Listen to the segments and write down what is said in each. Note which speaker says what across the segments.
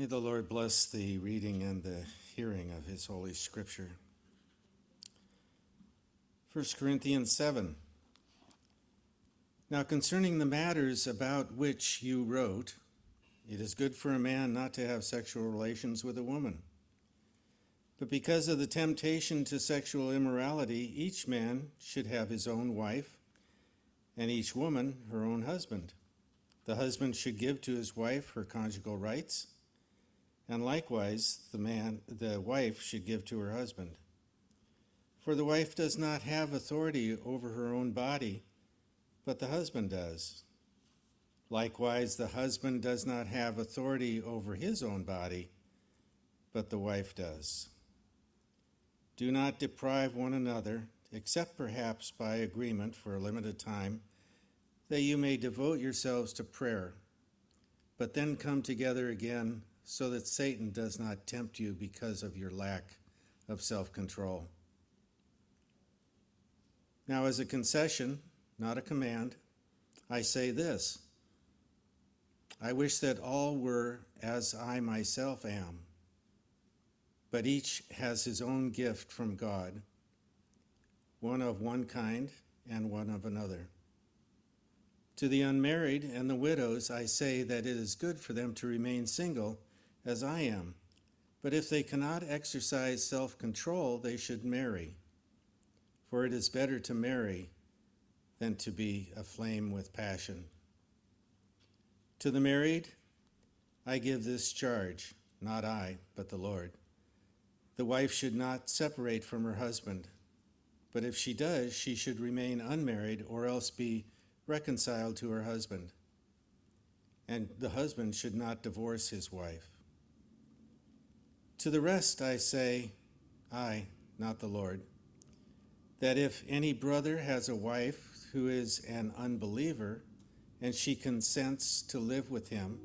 Speaker 1: May the Lord bless the reading and the hearing of his holy scripture. 1 Corinthians 7. Now, concerning the matters about which you wrote, it is good for a man not to have sexual relations with a woman. But because of the temptation to sexual immorality, each man should have his own wife, and each woman her own husband. The husband should give to his wife her conjugal rights and likewise, the man, the wife should give to her husband. For the wife does not have authority over her own body, but the husband does. Likewise, the husband does not have authority over his own body, but the wife does. Do not deprive one another, except perhaps by agreement for a limited time, that you may devote yourselves to prayer, but then come together again so that Satan does not tempt you because of your lack of self control. Now, as a concession, not a command, I say this I wish that all were as I myself am, but each has his own gift from God, one of one kind and one of another. To the unmarried and the widows, I say that it is good for them to remain single as I am. But if they cannot exercise self control, they should marry. For it is better to marry than to be aflame with passion. To the married, I give this charge, not I, but the Lord. The wife should not separate from her husband, but if she does, she should remain unmarried or else be reconciled to her husband. And the husband should not divorce his wife. To the rest I say, I, not the Lord, that if any brother has a wife who is an unbeliever and she consents to live with him,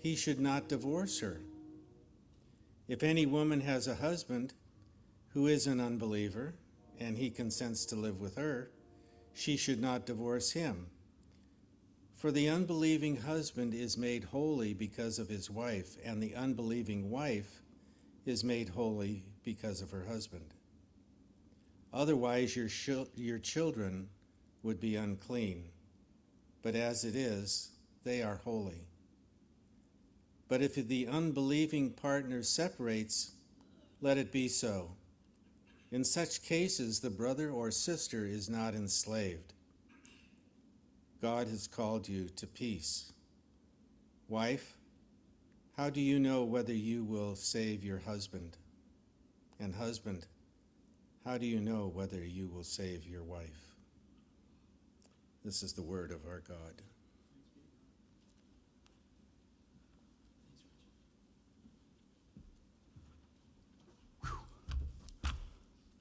Speaker 1: he should not divorce her. If any woman has a husband who is an unbeliever and he consents to live with her, she should not divorce him. For the unbelieving husband is made holy because of his wife, and the unbelieving wife is made holy because of her husband. Otherwise, your, your children would be unclean, but as it is, they are holy. But if the unbelieving partner separates, let it be so. In such cases, the brother or sister is not enslaved. God has called you to peace. Wife, how do you know whether you will save your husband? And husband, how do you know whether you will save your wife? This is the word of our God.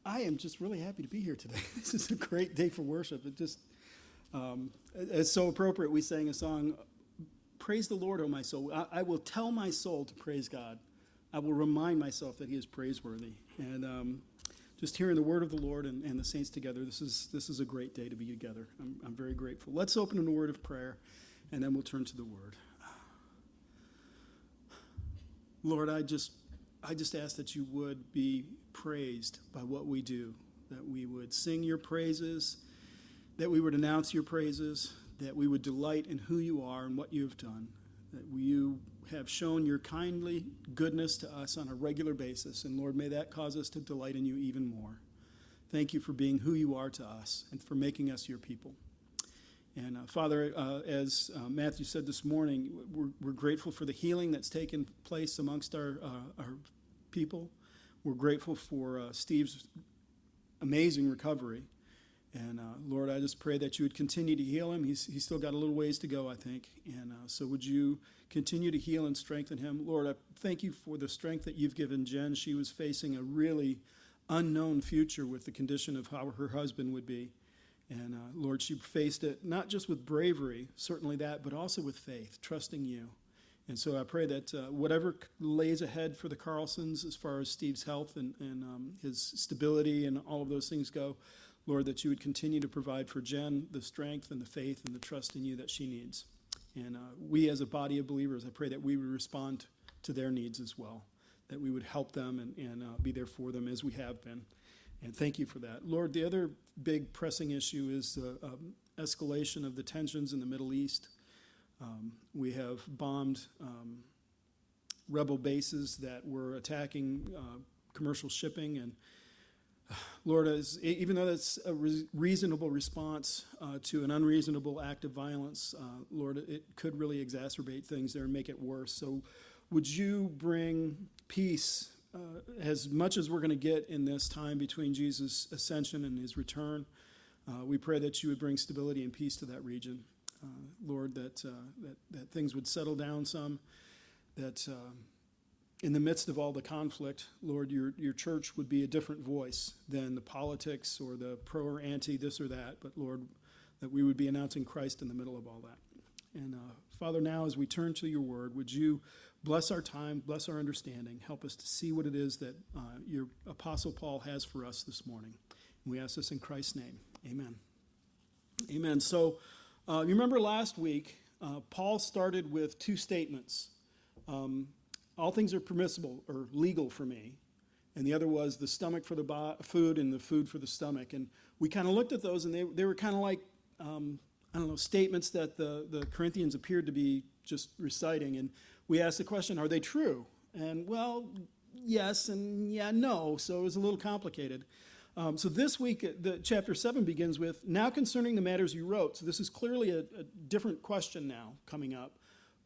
Speaker 2: I am just really happy to be here today. This is a great day for worship. It just, um, it's so appropriate. We sang a song Praise the Lord, O my soul. I, I, will tell my soul to praise God. I will remind myself that He is praiseworthy. And um, just hearing the word of the Lord and, and, the saints together, this is, this is a great day to be together. I'm, I'm very grateful. Let's open in a word of prayer, and then we'll turn to the word. Lord, I just, I just ask that you would be praised by what we do, that we would sing your praises, that we would announce your praises, that we would delight in who you are and what you have done, that you have shown your kindly goodness to us on a regular basis. And Lord, may that cause us to delight in you even more. Thank you for being who you are to us and for making us your people. And uh, Father, uh, as uh, Matthew said this morning, we're, we're, grateful for the healing that's taken place amongst our, uh, our people. We're grateful for uh, Steve's amazing recovery. And uh, Lord, I just pray that you would continue to heal him. He's, he's still got a little ways to go, I think. And uh, so would you continue to heal and strengthen him? Lord, I thank you for the strength that you've given Jen. She was facing a really unknown future with the condition of how her husband would be. And uh, Lord, she faced it not just with bravery, certainly that, but also with faith, trusting you. And so I pray that uh, whatever lays ahead for the Carlsons as far as Steve's health and, and um, his stability and all of those things go, Lord, that you would continue to provide for Jen the strength and the faith and the trust in you that she needs. And uh, we, as a body of believers, I pray that we would respond to their needs as well, that we would help them and, and uh, be there for them as we have been. And thank you for that. Lord, the other big pressing issue is the um, escalation of the tensions in the Middle East. Um, we have bombed um, rebel bases that were attacking uh, commercial shipping. And Lord, as, even though that's a re- reasonable response uh, to an unreasonable act of violence, uh, Lord, it could really exacerbate things there and make it worse. So would you bring peace uh, as much as we're going to get in this time between Jesus' ascension and his return? Uh, we pray that you would bring stability and peace to that region. Uh, Lord, that, uh, that, that things would settle down some, that um, in the midst of all the conflict, Lord, your, your church would be a different voice than the politics or the pro or anti this or that, but Lord, that we would be announcing Christ in the middle of all that. And uh, Father, now as we turn to your word, would you bless our time, bless our understanding, help us to see what it is that uh, your Apostle Paul has for us this morning. And we ask this in Christ's name. Amen. Amen. So, uh, you remember last week, uh, Paul started with two statements. Um, all things are permissible or legal for me. And the other was the stomach for the bo- food and the food for the stomach. And we kind of looked at those, and they, they were kind of like, um, I don't know, statements that the, the Corinthians appeared to be just reciting. And we asked the question, are they true? And well, yes, and yeah, no. So it was a little complicated. Um, so this week, uh, the chapter seven begins with now concerning the matters you wrote. So this is clearly a, a different question now coming up,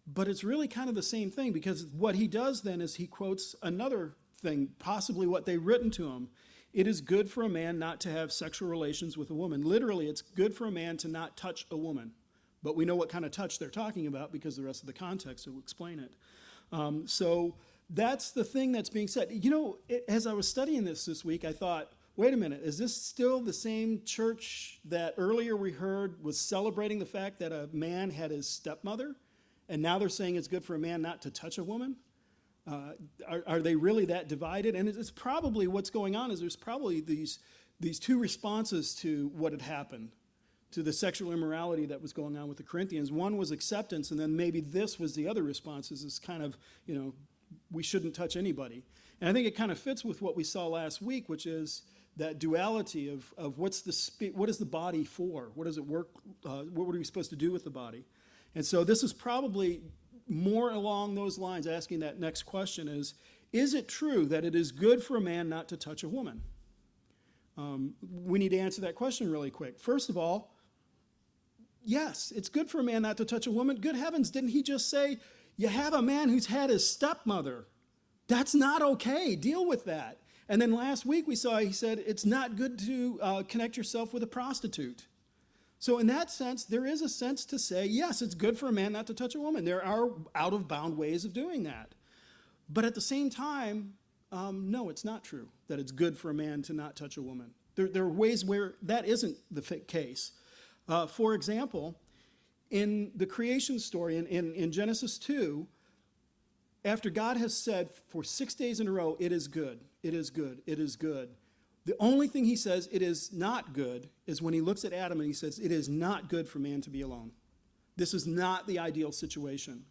Speaker 2: but it's really kind of the same thing because what he does then is he quotes another thing, possibly what they written to him. It is good for a man not to have sexual relations with a woman. Literally, it's good for a man to not touch a woman. But we know what kind of touch they're talking about because the rest of the context will explain it. Um, so that's the thing that's being said. You know, it, as I was studying this this week, I thought, wait a minute, is this still the same church that earlier we heard was celebrating the fact that a man had his stepmother? And now they're saying it's good for a man not to touch a woman? Uh, are, are, they really that divided? And it's probably what's going on is there's probably these, these two responses to what had happened, to the sexual immorality that was going on with the Corinthians. One was acceptance, and then maybe this was the other response is this kind of, you know, we shouldn't touch anybody. And I think it kind of fits with what we saw last week, which is that duality of, of what's the spe- what is the body for? What does it work? Uh, what are we supposed to do with the body? And so this is probably more along those lines, asking that next question is Is it true that it is good for a man not to touch a woman? Um, we need to answer that question really quick. First of all, yes, it's good for a man not to touch a woman. Good heavens, didn't he just say, You have a man who's had his stepmother? That's not okay. Deal with that. And then last week we saw he said it's not good to uh, connect yourself with a prostitute. So, in that sense, there is a sense to say, yes, it's good for a man not to touch a woman. There are out of bound ways of doing that. But at the same time, um, no, it's not true that it's good for a man to not touch a woman. There, there are ways where that isn't the case. Uh, for example, in the creation story in, in, in Genesis 2, after God has said for six days in a row, it is good, it is good, it is good, the only thing he says it is not good is when he looks at Adam and he says, It is not good for man to be alone. This is not the ideal situation.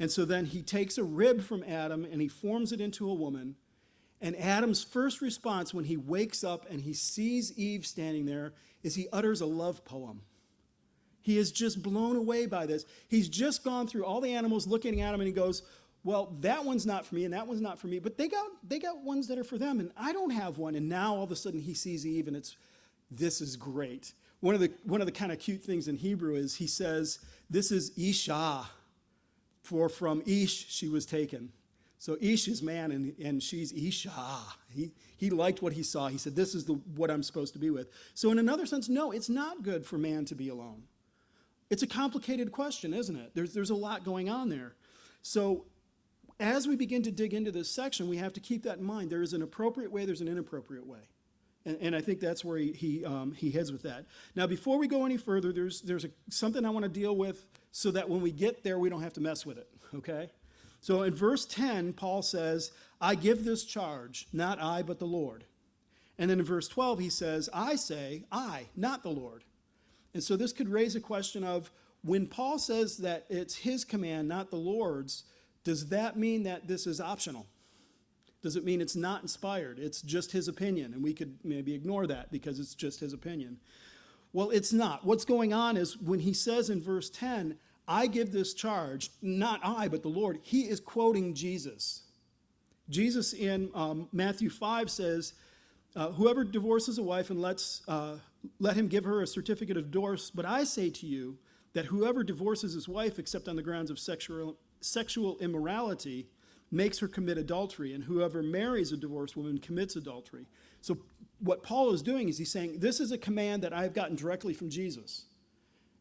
Speaker 2: And so then he takes a rib from Adam and he forms it into a woman. And Adam's first response when he wakes up and he sees Eve standing there is he utters a love poem. He is just blown away by this. He's just gone through all the animals looking at him and he goes, well, that one's not for me and that one's not for me, but they got they got ones that are for them and I don't have one. And now all of a sudden he sees Eve and it's this is great. One of the one of the kind of cute things in Hebrew is he says this is Isha, for from Ish she was taken. So Ish is man and, and she's Isha. He, he liked what he saw. He said, This is the, what I'm supposed to be with. So, in another sense, no, it's not good for man to be alone. It's a complicated question, isn't it? There's, there's a lot going on there. So, as we begin to dig into this section, we have to keep that in mind. There is an appropriate way, there's an inappropriate way. And, and I think that's where he, he, um, he heads with that. Now, before we go any further, there's, there's a, something I want to deal with so that when we get there, we don't have to mess with it, okay? So in verse 10, Paul says, I give this charge, not I, but the Lord. And then in verse 12, he says, I say, I, not the Lord. And so this could raise a question of when Paul says that it's his command, not the Lord's, Does that mean that this is optional? Does it mean it's not inspired? It's just his opinion, and we could maybe ignore that because it's just his opinion. Well, it's not. What's going on is when he says in verse 10, I give this charge, not I, but the Lord, he is quoting Jesus. Jesus in um, Matthew 5 says, uh, Whoever divorces a wife and lets, uh, let him give her a certificate of divorce, but I say to you that whoever divorces his wife except on the grounds of sexual, sexual immorality makes her commit adultery, and whoever marries a divorced woman commits adultery. So, what Paul is doing is he's saying, This is a command that I've gotten directly from Jesus.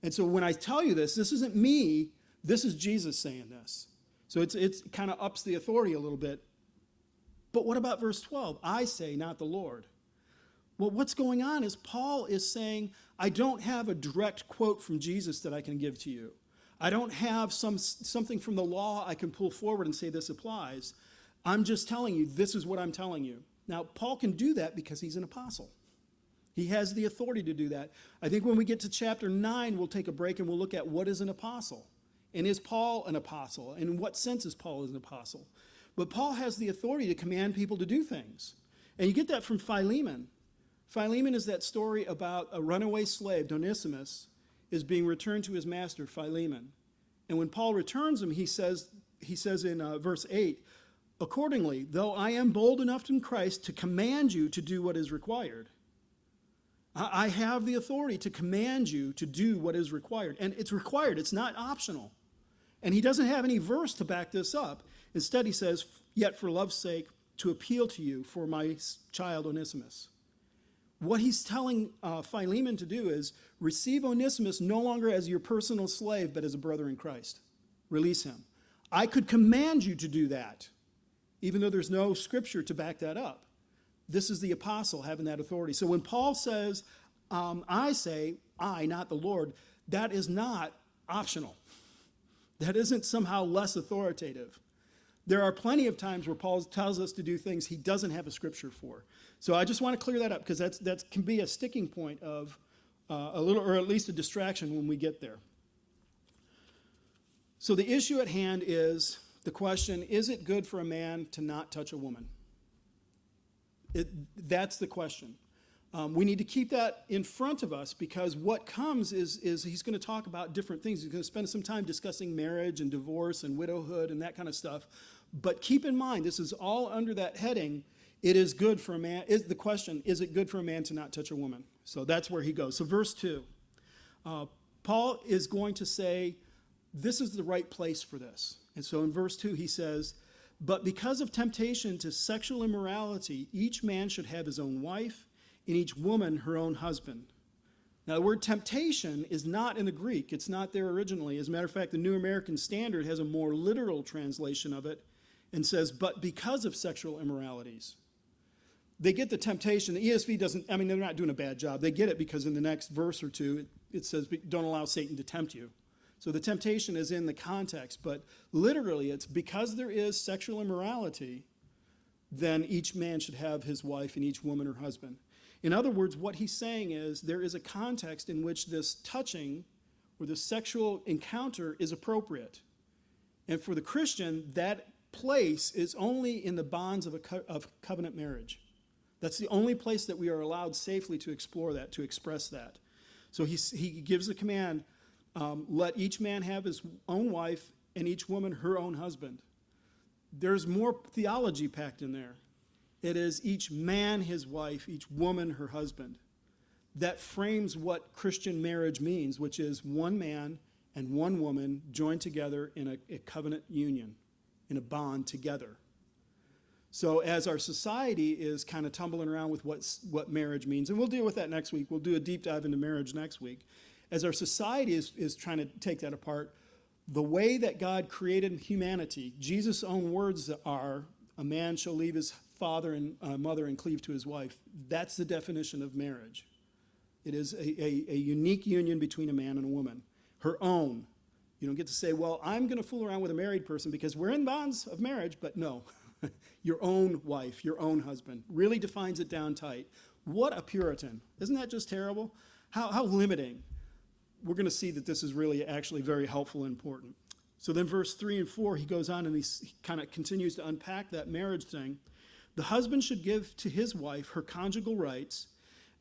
Speaker 2: And so, when I tell you this, this isn't me, this is Jesus saying this. So, it's, it's kind of ups the authority a little bit. But what about verse 12? I say, not the Lord. Well, what's going on is Paul is saying, I don't have a direct quote from Jesus that I can give to you. I don't have some, something from the law I can pull forward and say this applies. I'm just telling you, this is what I'm telling you. Now, Paul can do that because he's an apostle. He has the authority to do that. I think when we get to chapter 9, we'll take a break and we'll look at what is an apostle. And is Paul an apostle? And in what sense is Paul an apostle? But Paul has the authority to command people to do things. And you get that from Philemon. Philemon is that story about a runaway slave, Onesimus, is being returned to his master, Philemon. And when Paul returns him, he says, he says in uh, verse 8, Accordingly, though I am bold enough in Christ to command you to do what is required, I have the authority to command you to do what is required. And it's required, it's not optional. And he doesn't have any verse to back this up. Instead, he says, Yet for love's sake, to appeal to you for my child Onesimus. What he's telling uh, Philemon to do is receive Onesimus no longer as your personal slave, but as a brother in Christ. Release him. I could command you to do that, even though there's no scripture to back that up. This is the apostle having that authority. So when Paul says, um, I say, I, not the Lord, that is not optional. That isn't somehow less authoritative. There are plenty of times where Paul tells us to do things he doesn't have a scripture for. So I just want to clear that up because that's that can be a sticking point of uh, a little, or at least a distraction when we get there. So the issue at hand is the question: Is it good for a man to not touch a woman? It, that's the question. Um, we need to keep that in front of us because what comes is, is he's going to talk about different things. He's going to spend some time discussing marriage and divorce and widowhood and that kind of stuff. But keep in mind, this is all under that heading. It is good for a man. Is the question: Is it good for a man to not touch a woman? So that's where he goes. So verse two, uh, Paul is going to say, "This is the right place for this." And so in verse two, he says, "But because of temptation to sexual immorality, each man should have his own wife, and each woman her own husband." Now, the word temptation is not in the Greek. It's not there originally. As a matter of fact, the New American Standard has a more literal translation of it and says, but because of sexual immoralities. They get the temptation. The ESV doesn't, I mean, they're not doing a bad job. They get it because in the next verse or two, it, it says, don't allow Satan to tempt you. So the temptation is in the context, but literally it's because there is sexual immorality, then each man should have his wife and each woman her husband. In other words, what he's saying is there is a context in which this touching or the sexual encounter is appropriate. And for the Christian, that place is only in the bonds of, a co- of covenant marriage. That's the only place that we are allowed safely to explore that, to express that. So he, he gives the command um, let each man have his own wife and each woman her own husband. There's more theology packed in there. It is each man his wife, each woman her husband. That frames what Christian marriage means, which is one man and one woman joined together in a, a covenant union, in a bond together. So as our society is kind of tumbling around with what's, what marriage means, and we'll deal with that next week. We'll do a deep dive into marriage next week. As our society is, is trying to take that apart, the way that God created humanity, Jesus' own words are, a man shall leave his father and uh, mother and cleave to his wife. That's the definition of marriage. It is a, a, a unique union between a man and a woman. Her own. You don't get to say, well, I'm going to fool around with a married person because we're in bonds of marriage, but no. your own wife, your own husband. Really defines it down tight. What a Puritan. Isn't that just terrible? How, how limiting. We're going to see that this is really actually very helpful and important. So then, verse 3 and 4, he goes on and he, he kind of continues to unpack that marriage thing. The husband should give to his wife her conjugal rights,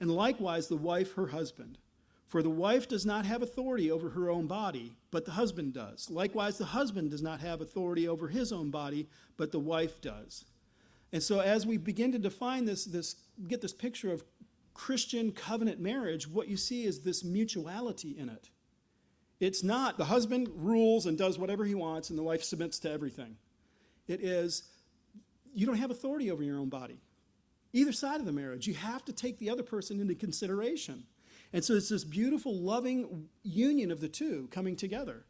Speaker 2: and likewise the wife her husband. For the wife does not have authority over her own body, but the husband does. Likewise, the husband does not have authority over his own body, but the wife does. And so, as we begin to define this, this get this picture of Christian covenant marriage, what you see is this mutuality in it. It's not the husband rules and does whatever he wants, and the wife submits to everything. It is you don't have authority over your own body. Either side of the marriage, you have to take the other person into consideration. And so it's this beautiful, loving union of the two coming together.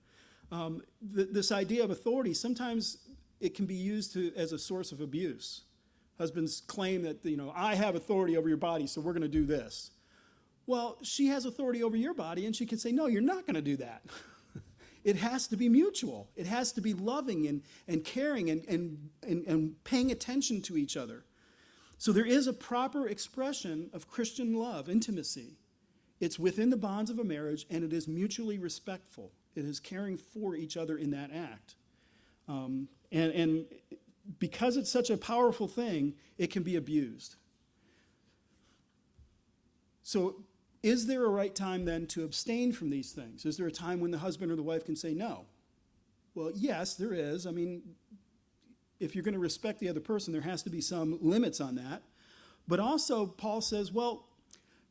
Speaker 2: Um, th- this idea of authority, sometimes it can be used to, as a source of abuse. Husbands claim that, you know, I have authority over your body, so we're going to do this. Well, she has authority over your body, and she can say, no, you're not going to do that. it has to be mutual. It has to be loving and, and caring and, and, and, and paying attention to each other. So there is a proper expression of Christian love, intimacy. It's within the bonds of a marriage, and it is mutually respectful. It is caring for each other in that act. Um, and, and because it's such a powerful thing, it can be abused. So, is there a right time then to abstain from these things? Is there a time when the husband or the wife can say no? Well, yes, there is. I mean, if you're going to respect the other person, there has to be some limits on that. But also, Paul says, well,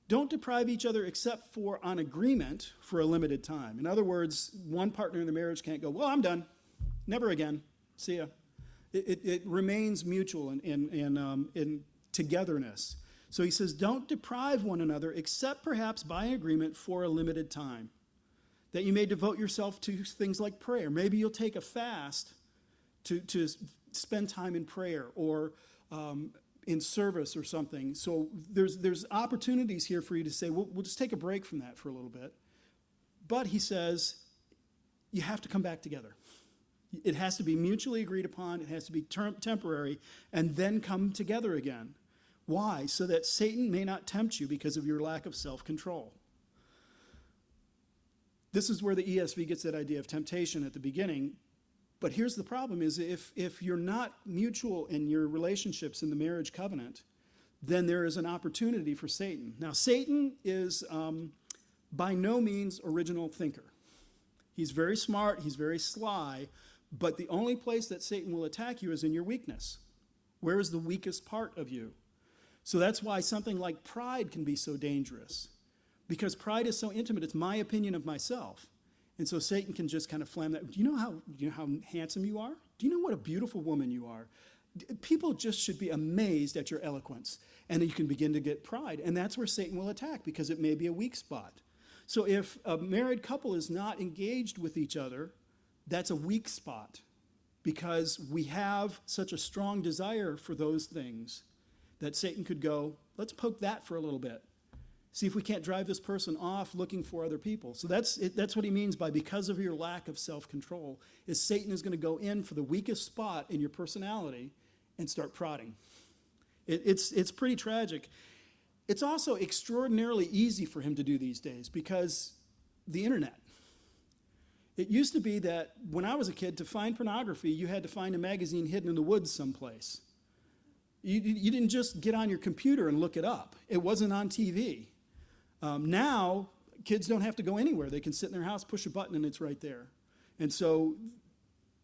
Speaker 2: don't deprive each other except for on agreement for a limited time. In other words, one partner in the marriage can't go, well, I'm done. Never again. See ya. It, it, it remains mutual in, in, in, um, in togetherness. So he says, don't deprive one another except perhaps by agreement for a limited time. That you may devote yourself to things like prayer. Maybe you'll take a fast to, to spend time in prayer or um, in service or something. So there's, there's opportunities here for you to say, we'll, we'll just take a break from that for a little bit. But he says, you have to come back together. It has to be mutually agreed upon, it has to be temporary, and then come together again. Why? So that Satan may not tempt you because of your lack of self control. This is where the ESV gets that idea of temptation at the beginning. But here's the problem is if, if you're not mutual in your relationships in the marriage covenant, then there is an opportunity for Satan. Now, Satan is um, by no means original thinker. He's very smart, he's very sly, but the only place that Satan will attack you is in your weakness. Where is the weakest part of you? So that's why something like pride can be so dangerous. Because pride is so intimate, it's my opinion of myself. And so Satan can just kind of flam that. Do you know how, you know how handsome you are? Do you know what a beautiful woman you are? People just should be amazed at your eloquence. And you can begin to get pride. And that's where Satan will attack because it may be a weak spot. So if a married couple is not engaged with each other, that's a weak spot because we have such a strong desire for those things that Satan could go, let's poke that for a little bit see if we can't drive this person off looking for other people. So that's, it, that's what he means by because of your lack of self control, is Satan is going to go in for the weakest spot in your personality and start prodding. It, it's, it's pretty tragic. It's also extraordinarily easy for him to do these days because the internet. It used to be that when I was a kid, to find pornography, you had to find a magazine hidden in the woods someplace. You, you didn't just get on your computer and look it up, it wasn't on TV. Um, now, kids don't have to go anywhere. They can sit in their house, push a button, and it's right there. And so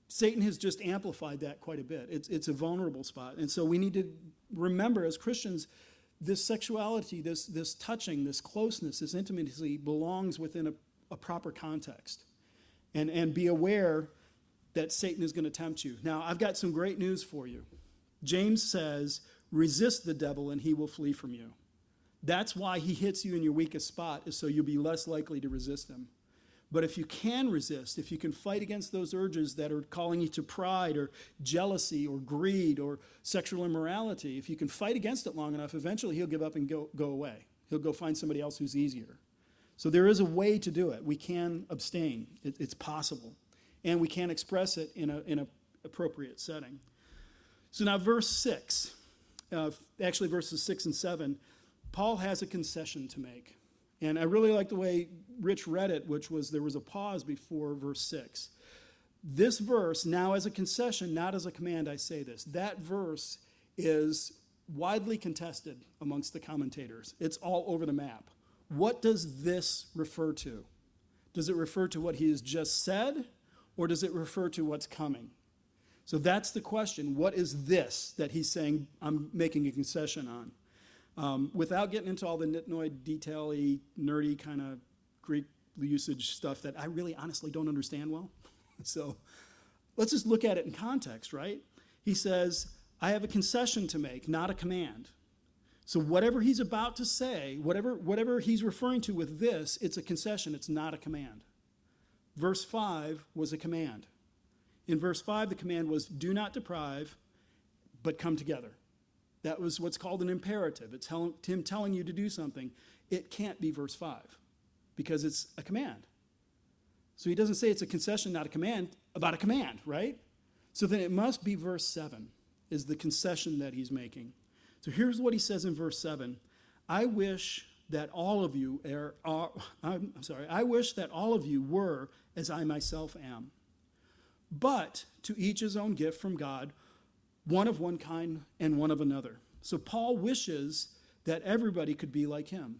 Speaker 2: Satan has just amplified that quite a bit. It's, it's a vulnerable spot. And so we need to remember as Christians, this sexuality, this, this touching, this closeness, this intimacy belongs within a, a proper context. And, and be aware that Satan is going to tempt you. Now, I've got some great news for you. James says, resist the devil and he will flee from you. That's why he hits you in your weakest spot, is so you'll be less likely to resist him. But if you can resist, if you can fight against those urges that are calling you to pride or jealousy or greed or sexual immorality, if you can fight against it long enough, eventually he'll give up and go, go away. He'll go find somebody else who's easier. So there is a way to do it. We can abstain, it, it's possible. And we can express it in an in a appropriate setting. So now, verse 6, uh, actually, verses 6 and 7 Paul has a concession to make. And I really like the way Rich read it, which was there was a pause before verse 6. this verse, now as a concession, not as a command, I say this, that verse is widely contested amongst the commentators. It's all over the map. What does this refer to? Does it refer to what he has just said, or does it refer to what's coming? So that's the question. What is this that he's saying I'm making a concession on? Um, without getting into all the nitnoid, detail-y, nerdy kind of Greek usage stuff that I really honestly don't understand well. so let's just look at it in context, right? He says, I have a concession to make, not a command. So whatever he's about to say, whatever, whatever he's referring to with this, it's a concession, it's not a command. Verse 5 was a command. In verse 5, the command was, Do not deprive, but come together. That was what's called an imperative. It's him telling you to do something. It can't be verse 5 because it's a command. So he doesn't say it's a concession, not a command, about a command, right? So then it must be verse 7 is the concession that he's making. So here's what he says in verse 7 I wish that all of you are, are I'm sorry, I wish that all of you were as I myself am. But to each his own gift from God, one of one kind and one of another. So Paul wishes that everybody could be like him.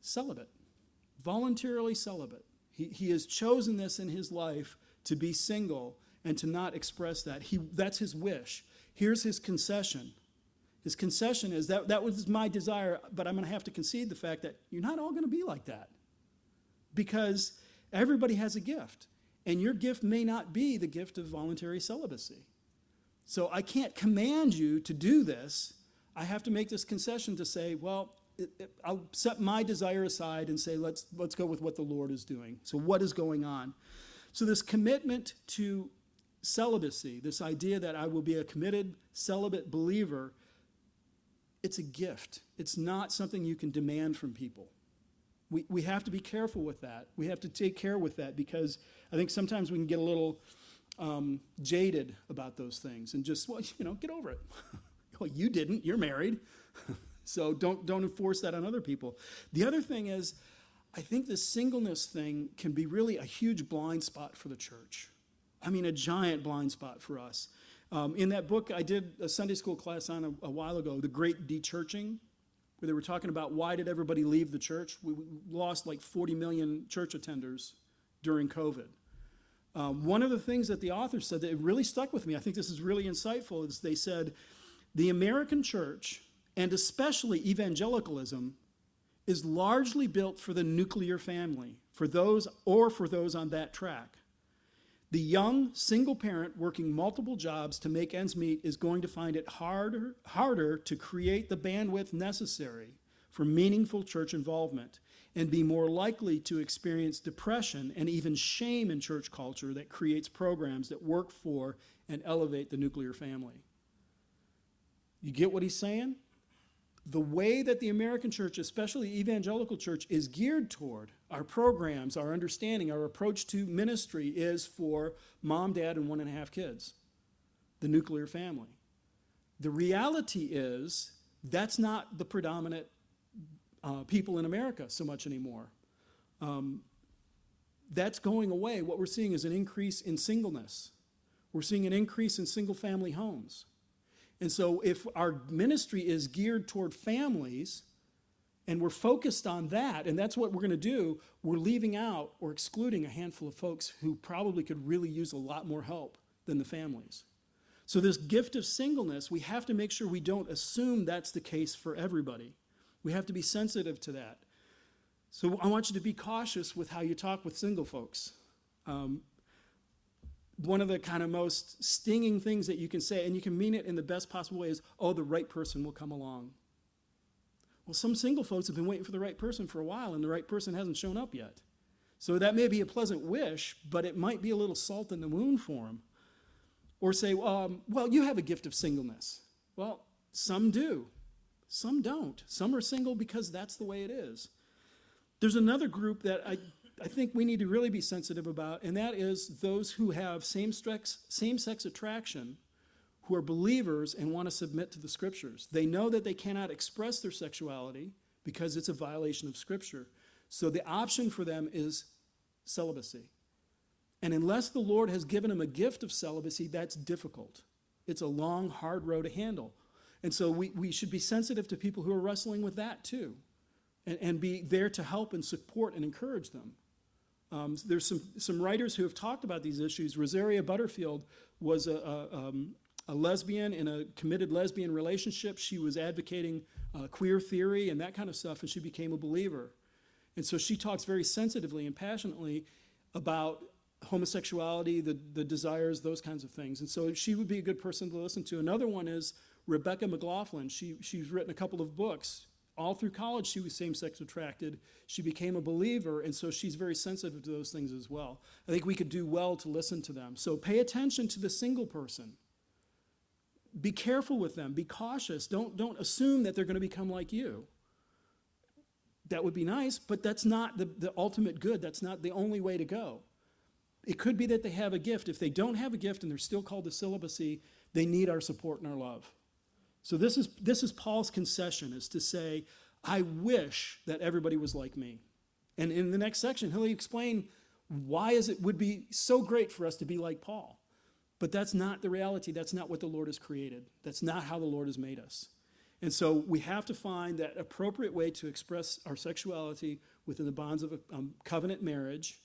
Speaker 2: Celibate, voluntarily celibate. He, he has chosen this in his life to be single and to not express that. He, that's his wish. Here's his concession. His concession is that that was my desire, but I'm going to have to concede the fact that you're not all going to be like that. Because everybody has a gift, and your gift may not be the gift of voluntary celibacy. So I can't command you to do this. I have to make this concession to say, well, it, it, I'll set my desire aside and say, let's, let's go with what the Lord is doing. So, what is going on? So, this commitment to celibacy, this idea that I will be a committed celibate believer, it's a gift. It's not something you can demand from people. We, we have to be careful with that. We have to take care with that because I think sometimes we can get a little um, jaded about those things and just, well, you know, get over it. well, you didn't, you're married. so don't, don't enforce that on other people. The other thing is, I think this singleness thing can be really a huge blind spot for the church. I mean, a giant blind spot for us. Um, in that book, I did a Sunday school class on a, a while ago, The Great Dechurching, where they were talking about why did everybody leave the church. We lost like 40 million church attenders during COVID. Um, one of the things that the author said that really stuck with me, I think this is really insightful, is they said the American church, and especially evangelicalism, is largely built for the nuclear family, for those or for those on that track. The young single parent working multiple jobs to make ends meet is going to find it harder, harder to create the bandwidth necessary for meaningful church involvement and be more likely to experience depression and even shame in church culture that creates programs that work for and elevate the nuclear family. You get what he's saying? The way that the American church, especially evangelical church, is geared toward our programs, our understanding, our approach to ministry is for mom, dad, and one and a half kids, the nuclear family. The reality is that's not the predominant uh, people in America so much anymore. Um, that's going away. What we're seeing is an increase in singleness. We're seeing an increase in single family homes. And so, if our ministry is geared toward families and we're focused on that, and that's what we're going to do, we're leaving out or excluding a handful of folks who probably could really use a lot more help than the families. So, this gift of singleness, we have to make sure we don't assume that's the case for everybody. We have to be sensitive to that. So I want you to be cautious with how you talk with single folks. Um, one of the kind of most stinging things that you can say, and you can mean it in the best possible way, is, oh, the right person will come along. Well, some single folks have been waiting for the right person for a while, and the right person hasn't shown up yet. So that may be a pleasant wish, but it might be a little salt in the wound for them. Or say, um, well, you have a gift of singleness. Well, some do. Some don't. Some are single because that's the way it is. There's another group that I, I think we need to really be sensitive about, and that is those who have same sex, same sex attraction, who are believers and want to submit to the scriptures. They know that they cannot express their sexuality because it's a violation of scripture. So the option for them is celibacy. And unless the Lord has given them a gift of celibacy, that's difficult. It's a long, hard road to handle. And so we, we should be sensitive to people who are wrestling with that too, and, and be there to help and support and encourage them. Um, there's some, some writers who have talked about these issues. Rosaria Butterfield was a, a, um, a lesbian in a committed lesbian relationship. She was advocating uh, queer theory and that kind of stuff, and she became a believer. And so she talks very sensitively and passionately about homosexuality, the, the desires, those kinds of things. And so she would be a good person to listen to. Another one is Rebecca McLaughlin. She, she's written a couple of books. All through college, she was same sex attracted. She became a believer, and so she's very sensitive to those things as well. I think we could do well to listen to them. So pay attention to the single person. Be careful with them. Be cautious. Don't, don't assume that they're going to become like you. That would be nice, but that's not the, the ultimate good. That's not the only way to go. It could be that they have a gift. If they don't have a gift and they're still called to celibacy, they need our support and our love. So this is this is Paul's concession is to say, I wish that everybody was like me. And in the next section, he'll explain why is it would be so great for us to be like Paul. But that's not the reality. That's not what the Lord has created. That's not how the Lord has made us. And so we have to find that appropriate way to express our sexuality within the bonds of a um, covenant marriage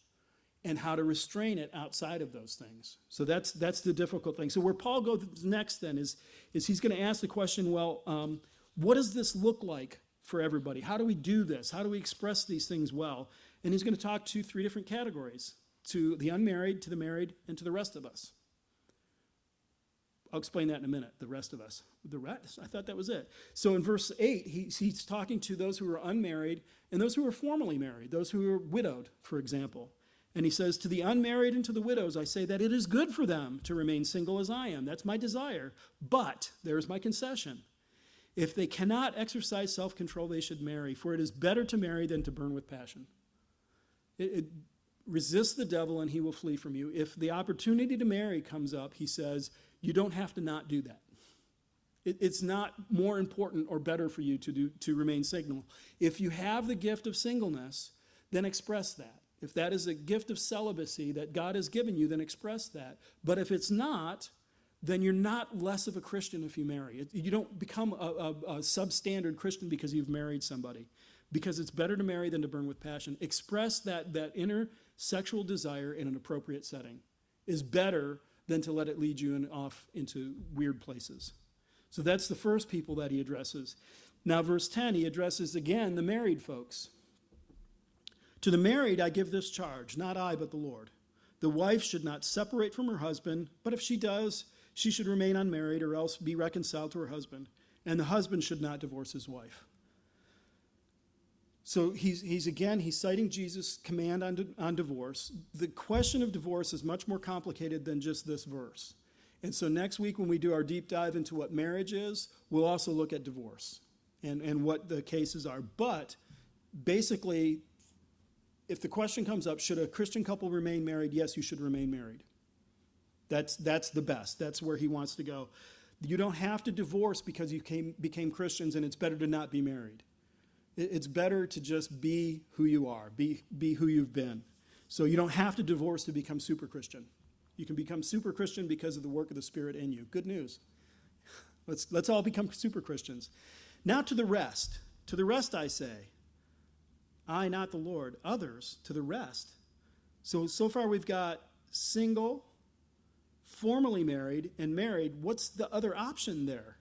Speaker 2: and how to restrain it outside of those things. So that's that's the difficult thing. So where Paul goes next then is is he's going to ask the question, well, um, what does this look like for everybody? How do we do this? How do we express these things well? And he's going to talk to three different categories: to the unmarried, to the married, and to the rest of us. I'll explain that in a minute. The rest of us. The rest. I thought that was it. So in verse eight, he, he's talking to those who are unmarried and those who are formerly married, those who are widowed, for example. And he says, To the unmarried and to the widows, I say that it is good for them to remain single as I am. That's my desire. But, there's my concession. If they cannot exercise self control, they should marry, for it is better to marry than to burn with passion. It, it, resist the devil and he will flee from you. If the opportunity to marry comes up, he says, you don't have to not do that. It, it's not more important or better for you to, do, to remain single. If you have the gift of singleness, then express that. If that is a gift of celibacy that God has given you, then express that. But if it's not, then you're not less of a Christian if you marry. You don't become a, a, a, substandard Christian because you've married somebody. Because it's better to marry than to burn with passion. Express that, that inner sexual desire in an appropriate setting is better than to let it lead you in, off into weird places. So that's the first people that he addresses. Now, verse 10, he addresses again the married folks. To the married, I give this charge, not I, but the Lord. The wife should not separate from her husband, but if she does, she should remain unmarried or else be reconciled to her husband. And the husband should not divorce his wife. So he's, he's again, he's citing Jesus' command on, on divorce. The question of divorce is much more complicated than just this verse. And so next week, when we do our deep dive into what marriage is, we'll also look at divorce and, and what the cases are. But basically, if the question comes up, should a Christian couple remain married? Yes, you should remain married. That's, that's the best. That's where he wants to go. You don't have to divorce because you came, became Christians, and it's better to not be married. It's better to just be who you are, be, be who you've been. So you don't have to divorce to become super Christian. You can become super Christian because of the work of the Spirit in you. Good news. Let's, let's all become super Christians. Now to the rest. To the rest, I say, I, not the Lord, others to the rest. So, so far we've got single, formerly married, and married. What's the other option there?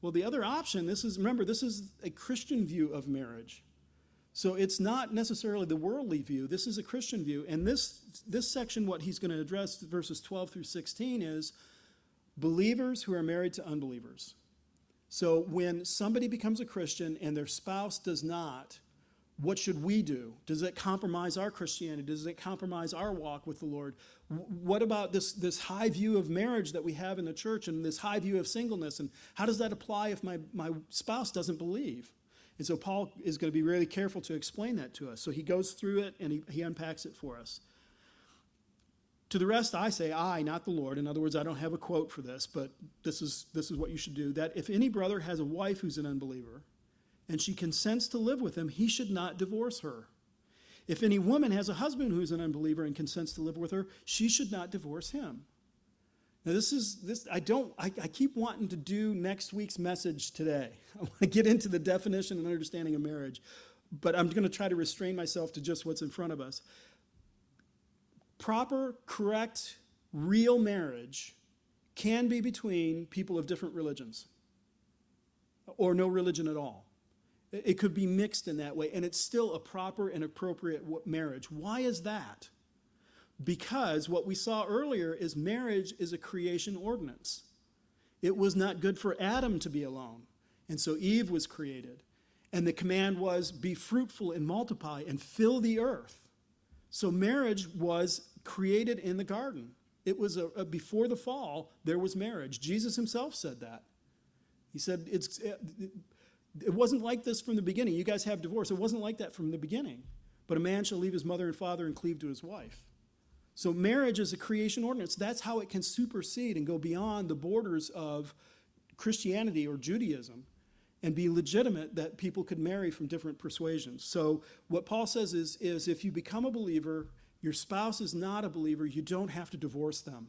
Speaker 2: Well, the other option, this is, remember, this is a Christian view of marriage. So it's not necessarily the worldly view. This is a Christian view. And this, this section, what he's going to address, verses 12 through 16, is believers who are married to unbelievers. So when somebody becomes a Christian and their spouse does not, what should we do? Does it compromise our Christianity? Does it compromise our walk with the Lord? What about this, this high view of marriage that we have in the church and this high view of singleness? And how does that apply if my, my spouse doesn't believe? And so Paul is going to be really careful to explain that to us. So he goes through it and he, he unpacks it for us. To the rest, I say, I, not the Lord. In other words, I don't have a quote for this, but this is, this is what you should do. That if any brother has a wife who's an unbeliever, and she consents to live with him, he should not divorce her. if any woman has a husband who's an unbeliever and consents to live with her, she should not divorce him. Now, this is this. I don't. I, I keep wanting to do next week's message today. I want to get into the definition and understanding of marriage, but I'm going to try to restrain myself to just what's in front of us. Proper, correct, real marriage can be between people of different religions or no religion at all. It could be mixed in that way, and it's still a proper and appropriate marriage. Why is that? Because what we saw earlier is marriage is a creation ordinance. It was not good for Adam to be alone, and so Eve was created. And the command was be fruitful and multiply and fill the earth. So marriage was created in the garden. It was a, a, before the fall, there was marriage. Jesus himself said that. He said it's eh, it wasn't like this from the beginning. You guys have divorce. It wasn't like that from the beginning. But a man shall leave his mother and father and cleave to his wife. So marriage is a creation ordinance. That's how it can supersede and go beyond the borders of Christianity or Judaism and be legitimate that people could marry from different persuasions. So what Paul says is, is if you become a believer, your spouse is not a believer, you don't have to divorce them.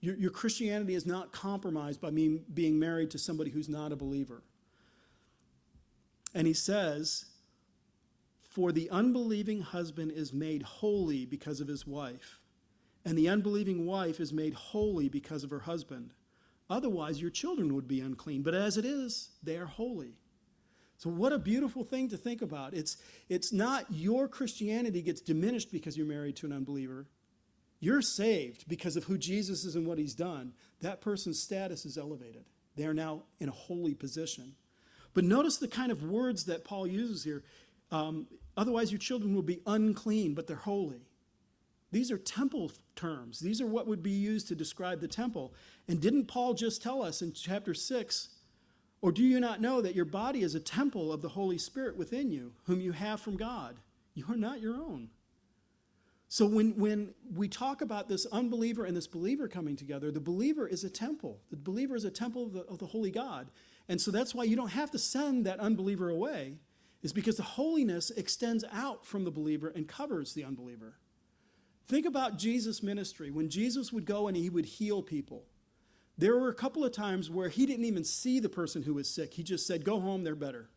Speaker 2: Your, your Christianity is not compromised by being, being married to somebody who's not a believer. And he says, For the unbelieving husband is made holy because of his wife, and the unbelieving wife is made holy because of her husband. Otherwise, your children would be unclean. But as it is, they are holy. So, what a beautiful thing to think about. It's, it's not your Christianity gets diminished because you're married to an unbeliever. You're saved because of who Jesus is and what he's done. That person's status is elevated. They are now in a holy position. But notice the kind of words that Paul uses here. Um, Otherwise, your children will be unclean, but they're holy. These are temple terms. These are what would be used to describe the temple. And didn't Paul just tell us in chapter 6 or do you not know that your body is a temple of the Holy Spirit within you, whom you have from God? You are not your own. So when, when we talk about this unbeliever and this believer coming together, the believer is a temple. The believer is a temple of the, of the Holy God. And so that's why you don't have to send that unbeliever away, is because the holiness extends out from the believer and covers the unbeliever. Think about Jesus' ministry. When Jesus would go and he would heal people, there were a couple of times where he didn't even see the person who was sick. He just said, Go home, they're better.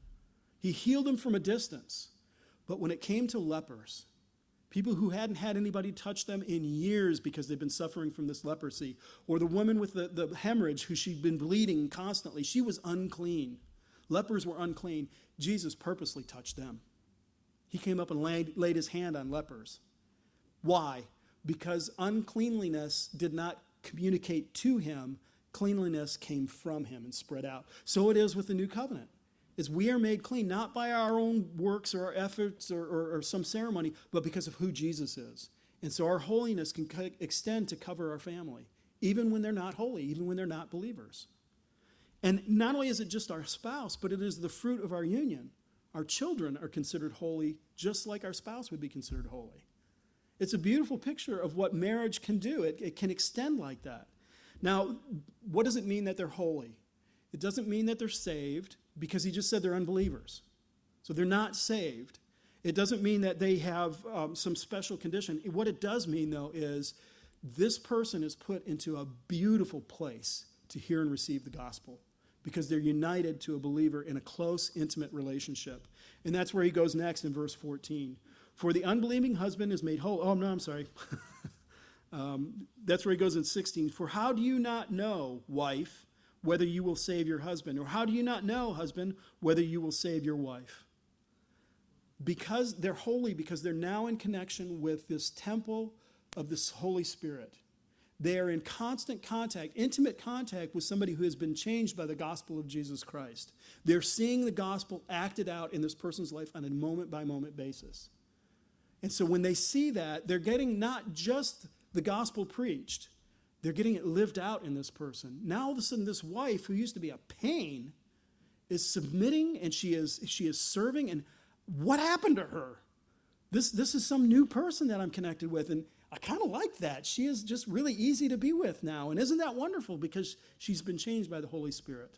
Speaker 2: He healed them from a distance. But when it came to lepers, people who hadn't had anybody touch them in years because they've been suffering from this leprosy, or the woman with the, the hemorrhage who she'd been bleeding constantly, she was unclean. Lepers were unclean. Jesus purposely touched them. He came up and laid, laid his hand on lepers. Why? Because uncleanliness did not communicate to him, cleanliness came from him and spread out. So it is with the new covenant is we are made clean not by our own works or our efforts or, or, or some ceremony, but because of who Jesus is. And so our holiness can co- extend to cover our family, even when they're not holy, even when they're not believers. And not only is it just our spouse, but it is the fruit of our union. Our children are considered holy just like our spouse would be considered holy. It's a beautiful picture of what marriage can do. It, it can extend like that. Now, what does it mean that they're holy? It doesn't mean that they're saved because he just said they're unbelievers. So they're not saved. It doesn't mean that they have um, some special condition. What it does mean, though, is this person is put into a beautiful place to hear and receive the gospel because they're united to a believer in a close, intimate relationship. And that's where he goes next in verse 14. For the unbelieving husband is made whole. Oh, no, I'm sorry. um, that's where he goes in 16. For how do you not know, wife, whether you will save your husband? Or how do you not know, husband, whether you will save your wife? Because they're holy, because they're now in connection with this temple of this Holy Spirit. They are in constant contact, intimate contact with somebody who has been changed by the gospel of Jesus Christ. They're seeing the gospel acted out in this person's life on a moment by moment basis. And so when they see that, they're getting not just the gospel preached, they're getting it lived out in this person. Now all of a sudden, this wife who used to be a pain is submitting and she is she is serving. And what happened to her? This this is some new person that I'm connected with, and I kind of like that. She is just really easy to be with now, and isn't that wonderful? Because she's been changed by the Holy Spirit.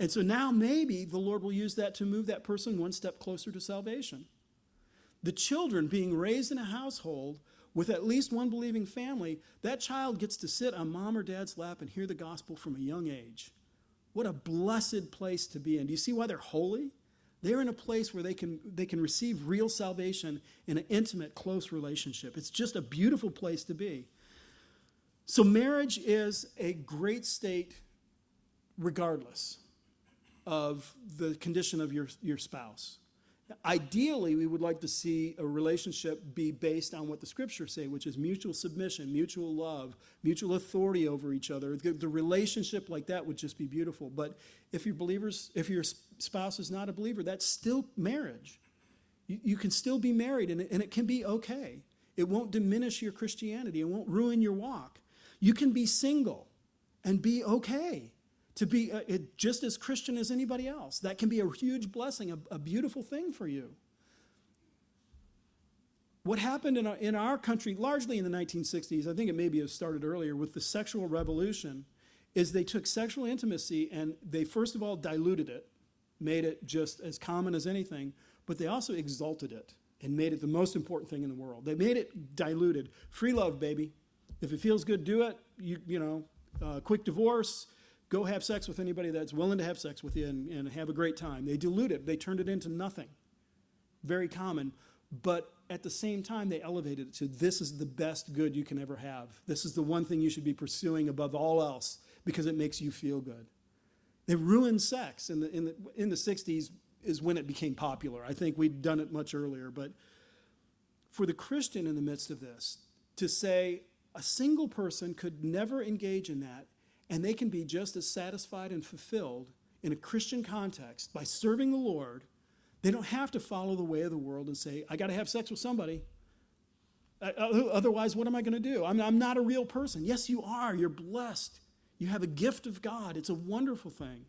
Speaker 2: And so now maybe the Lord will use that to move that person one step closer to salvation. The children being raised in a household with at least one believing family, that child gets to sit on mom or dad's lap and hear the gospel from a young age. What a blessed place to be in. Do you see why they're holy? They're in a place where they can, they can receive real salvation in an intimate, close relationship. It's just a beautiful place to be. So, marriage is a great state regardless of the condition of your, your spouse. Ideally, we would like to see a relationship be based on what the scriptures say, which is mutual submission, mutual love, mutual authority over each other. The, the relationship like that would just be beautiful. But if your believers, if your spouse is not a believer, that's still marriage. You, you can still be married, and it, and it can be okay. It won't diminish your Christianity. It won't ruin your walk. You can be single and be okay to be uh, it, just as Christian as anybody else. That can be a huge blessing, a, a beautiful thing for you. What happened in our, in our country, largely in the 1960s, I think it maybe started earlier with the sexual revolution, is they took sexual intimacy and they first of all diluted it, made it just as common as anything, but they also exalted it and made it the most important thing in the world. They made it diluted. Free love, baby. If it feels good, do it. You, you know, uh, quick divorce, go have sex with anybody that's willing to have sex with you and, and have a great time. They dilute it, they turned it into nothing. Very common. But at the same time, they elevated it to this is the best good you can ever have. This is the one thing you should be pursuing above all else because it makes you feel good. They ruined sex in the, in the, in the 60s is when it became popular. I think we'd done it much earlier. But for the Christian in the midst of this, to say a single person could never engage in that and they can be just as satisfied and fulfilled in a Christian context by serving the Lord. They don't have to follow the way of the world and say, I got to have sex with somebody. Uh, uh, otherwise, what am I going to do? I'm, I'm not a real person. Yes, you are. You're blessed. You have a gift of God. It's a wonderful thing.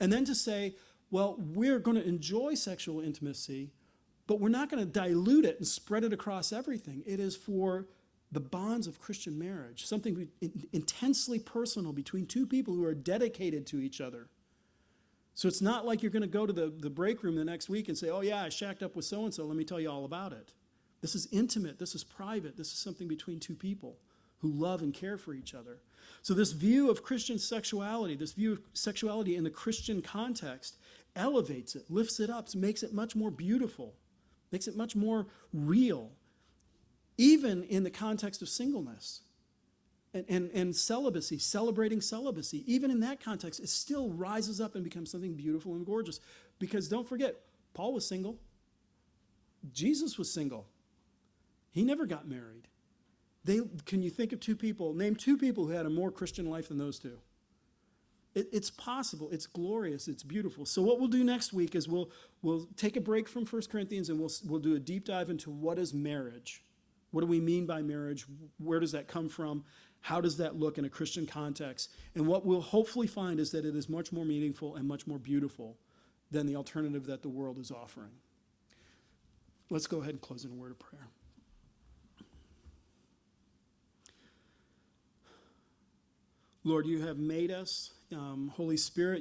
Speaker 2: And then to say, well, we're going to enjoy sexual intimacy, but we're not going to dilute it and spread it across everything. It is for the bonds of Christian marriage, something intensely personal between two people who are dedicated to each other. So it's not like you're going to go to the, the break room the next week and say, oh, yeah, I shacked up with so and so. Let me tell you all about it. This is intimate. This is private. This is something between two people who love and care for each other. So, this view of Christian sexuality, this view of sexuality in the Christian context, elevates it, lifts it up, makes it much more beautiful, makes it much more real even in the context of singleness and, and, and celibacy, celebrating celibacy, even in that context, it still rises up and becomes something beautiful and gorgeous. Because don't forget, Paul was single, Jesus was single. He never got married. They, can you think of two people? Name two people who had a more Christian life than those two. It, it's possible. It's glorious. It's beautiful. So what we'll do next week is we'll we'll take a break from 1 Corinthians and we'll we'll do a deep dive into what is marriage. What do we mean by marriage? Where does that come from? How does that look in a Christian context? And what we'll hopefully find is that it is much more meaningful and much more beautiful than the alternative that the world is offering. Let's go ahead and close in a word of prayer. Lord, you have made us, um, Holy Spirit.